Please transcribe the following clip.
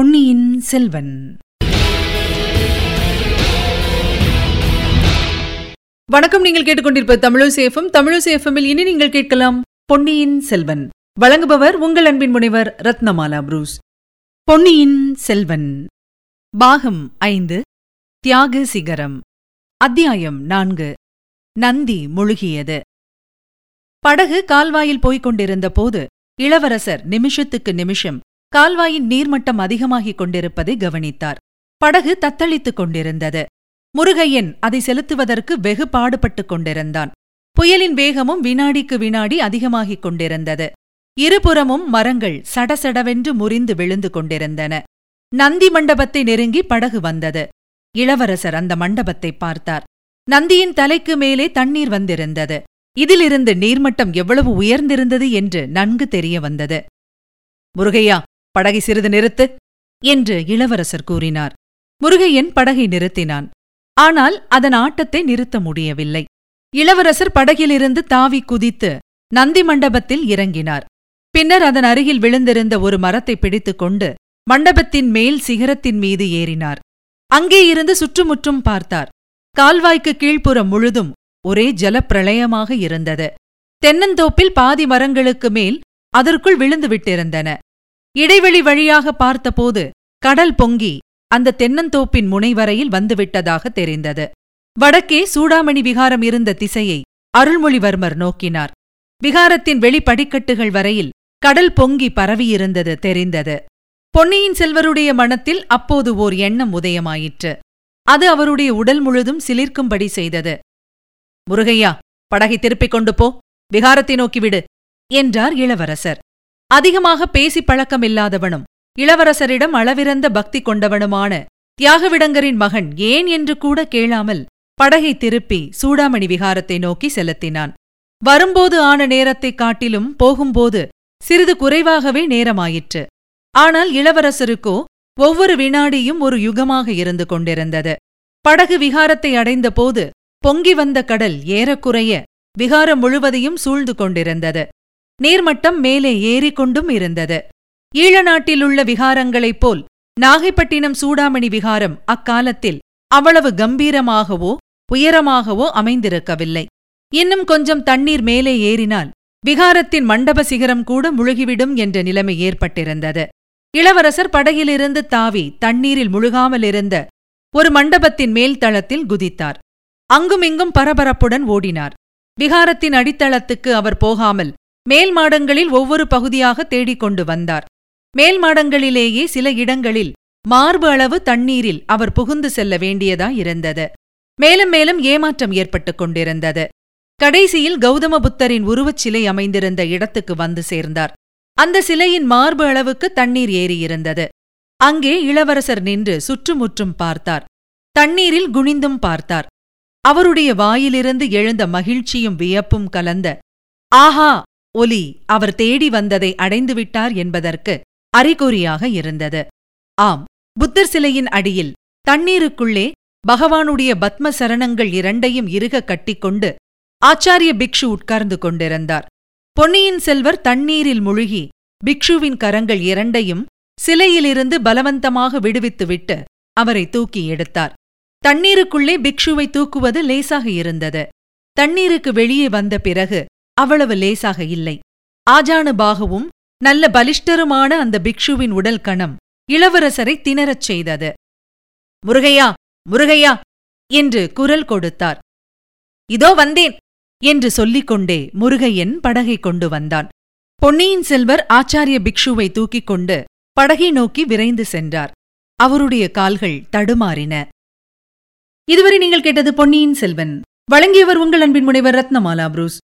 பொன்னியின் செல்வன். வணக்கம் நீங்கள் கேட்டுக்கொண்டிருப்ப தமிழசேஃபம் தமிழசேஃபமில் இனி நீங்கள் கேட்கலாம் பொன்னியின் செல்வன். வழங்குபவர் உங்கள் அன்பின் முனைவர் ரத்னமாலா புரூஸ். பொன்னியின் செல்வன். பாகம் ஐந்து தியாக சிகரம். அத்தியாயம் நான்கு நந்தி முழுகியது. படகு கால்வாயில் போய்க் கொண்டிருந்த போது இளவரசர் நிமிஷத்துக்கு நிமிஷம் கால்வாயின் நீர்மட்டம் அதிகமாகிக் கொண்டிருப்பதை கவனித்தார். படகு தத்தளித்துக் கொண்டிருந்தது. முருகையன் அதை செலுத்துவதற்கு வெகு பாடுபட்டுக் கொண்டிருந்தான். புயலின் வேகமும் வினாடிக்கு வினாடி அதிகமாகிக் கொண்டிருந்தது. இருபுறமும் மரங்கள் சடசடவென்று முறிந்து விழுந்து கொண்டிருந்தன. நந்தி மண்டபத்தை நெருங்கி படகு வந்தது. இளவரசர் அந்த மண்டபத்தை பார்த்தார். நந்தியின் தலைக்கு மேலே தண்ணீர் வந்திருந்தது. இதிலிருந்து நீர்மட்டம் எவ்வளவு உயர்ந்திருந்தது என்று நன்கு தெரிய வந்தது. முருகையா படகை சிறிது நிறுத்து என்று இளவரசர் கூறினார். முருகையன் படகை நிறுத்தினான். ஆனால் அதன் ஆட்டத்தை நிறுத்த முடியவில்லை. இளவரசர் படகிலிருந்து தாவி குதித்து நந்தி மண்டபத்தில் இறங்கினார். பின்னர் அதன் அருகில் விழுந்திருந்த ஒரு மரத்தை பிடித்துக் கொண்டு மண்டபத்தின் மேல் சிகரத்தின் மீது ஏறினார். அங்கே இருந்து சுற்றுமுற்றும் பார்த்தார். கால்வாய்க்கு கீழ்ப்புறம் முழுதும் ஒரே ஜலப்பிரளயமாக இருந்தது. தென்னந்தோப்பில் பாதி மரங்களுக்கு மேல் அதற்குள் விழுந்து விட்டிருந்தன. இடைவெளி வழியாக பார்த்தபோது கடல் பொங்கி அந்த தென்னந்தோப்பின் முனைவரையில் வந்துவிட்டதாக தெரிந்தது. வடக்கே சூடாமணி விகாரம் இருந்த திசையை அருள்மொழிவர்மர் நோக்கினார். விகாரத்தின் வெளிப்படிக்கட்டுகள் வரையில் கடல் பொங்கி பரவியிருந்தது தெரிந்தது. பொன்னியின் செல்வருடைய மனத்தில் அப்போது ஓர் எண்ணம் உதயமாயிற்று. அது அவருடைய உடல் முழுதும் சிலிர்க்கும்படி செய்தது. முருகையா படகை திருப்பிக் கொண்டு போ. விகாரத்தை நோக்கிவிடு என்றார் இளவரசர். அதிகமாக பேசி பழக்கமில்லாதவனும் இளவரசரிடம் அளவிறந்த பக்தி கொண்டவனுமான தியாகவிடங்கரின் மகன் ஏன் என்று கூட கேளாமல் படகை திருப்பி சூடாமணி விகாரத்தை நோக்கி செலுத்தினான். வரும்போது ஆன நேரத்தைக் காட்டிலும் போகும்போது சிறிது குறைவாகவே நேரமாயிற்று. ஆனால் இளவரசருக்கோ ஒவ்வொரு வினாடியும் ஒரு யுகமாக இருந்து கொண்டிருந்தது. படகு விகாரத்தை அடைந்தபோது பொங்கி வந்த கடல் ஏறக்குறைய விகாரம் முழுவதையும் சூழ்ந்து கொண்டிருந்தது. நீர்மட்டம் மேலே ஏறிக்கொண்டும் இருந்தது. ஈழ நாட்டிலுள்ள விகாரங்களைப் போல் நாகைப்பட்டினம் சூடாமணி விகாரம் அக்காலத்தில் அவ்வளவு கம்பீரமாகவோ உயரமாகவோ அமைந்திருக்கவில்லை. இன்னும் கொஞ்சம் தண்ணீர் மேலே ஏறினால் விகாரத்தின் மண்டப சிகரம் கூட முழுகிவிடும் என்ற நிலைமை ஏற்பட்டிருந்தது. இளவரசர் படகிலிருந்து தாவி தண்ணீரில் முழுகாமலிருந்த ஒரு மண்டபத்தின் மேல் தளத்தில் குதித்தார். அங்குமிங்கும் பரபரப்புடன் ஓடினார். விகாரத்தின் அடித்தளத்துக்கு அவர் போகாமல் மேல் மாடங்களில் ஒவ்வொரு பகுதியாக தேடிக் கொண்டு வந்தார். மேல் மாடங்களிலேயே சில இடங்களில் மார்பு அளவு தண்ணீரில் அவர் புகுந்து செல்ல வேண்டியதாயிருந்தது மேலும் மேலும் ஏமாற்றம் ஏற்பட்டுக் கொண்டிருந்தது. கடைசியில் கௌதம புத்தரின் உருவச் சிலை அமைந்திருந்த இடத்துக்கு வந்து சேர்ந்தார். அந்த சிலையின் மார்பு அளவுக்கு தண்ணீர் ஏறியிருந்தது. அங்கே இளவரசர் நின்று சுற்றுமுற்றும் பார்த்தார். தண்ணீரில் குனிந்தும் பார்த்தார். அவருடைய வாயிலிருந்து எழுந்த மகிழ்ச்சியும் வியப்பும் கலந்த ஆஹா! ஒலி அவர் தேடி வந்ததை அடைந்துவிட்டார் என்பதற்கு அறிகுறியாக இருந்தது. ஆம் புத்தர் சிலையின் அடியில் தண்ணீருக்குள்ளே பகவானுடைய பத்ம சரணங்கள் இரண்டையும் இறுக கட்டிக்கொண்டு ஆச்சாரிய பிக்ஷு உட்கார்ந்து கொண்டிருந்தார். பொன்னியின் செல்வர் தண்ணீரில் முழுகி பிக்ஷுவின் கரங்கள் இரண்டையும் சிலையிலிருந்து பலவந்தமாக விடுவித்துவிட்டு அவரை தூக்கி எடுத்தார். தண்ணீருக்குள்ளே பிக்ஷுவை தூக்குவது லேசாக இருந்தது. தண்ணீருக்கு வெளியே வந்த பிறகு அவ்வளவு லேசாக இல்லை. ஆஜானுபாகவும் நல்ல பலிஷ்டருமான அந்த பிக்ஷுவின் உடல் கணம் இளவரசரை திணறச் செய்தது. முருகையா முருகையா என்று குரல் கொடுத்தார். இதோ வந்தேன் என்று சொல்லிக் கொண்டே முருகையன் படகை கொண்டு வந்தான். பொன்னியின் செல்வர் ஆச்சாரிய பிக்ஷுவை தூக்கிக் கொண்டு படகை நோக்கி விரைந்து சென்றார். அவருடைய கால்கள் தடுமாறின. இதுவரை நீங்கள் கேட்டது பொன்னியின் செல்வன். வழங்கியவர் உங்கள் அன்பின் முனைவர் ரத்னமாலா புரூஸ்.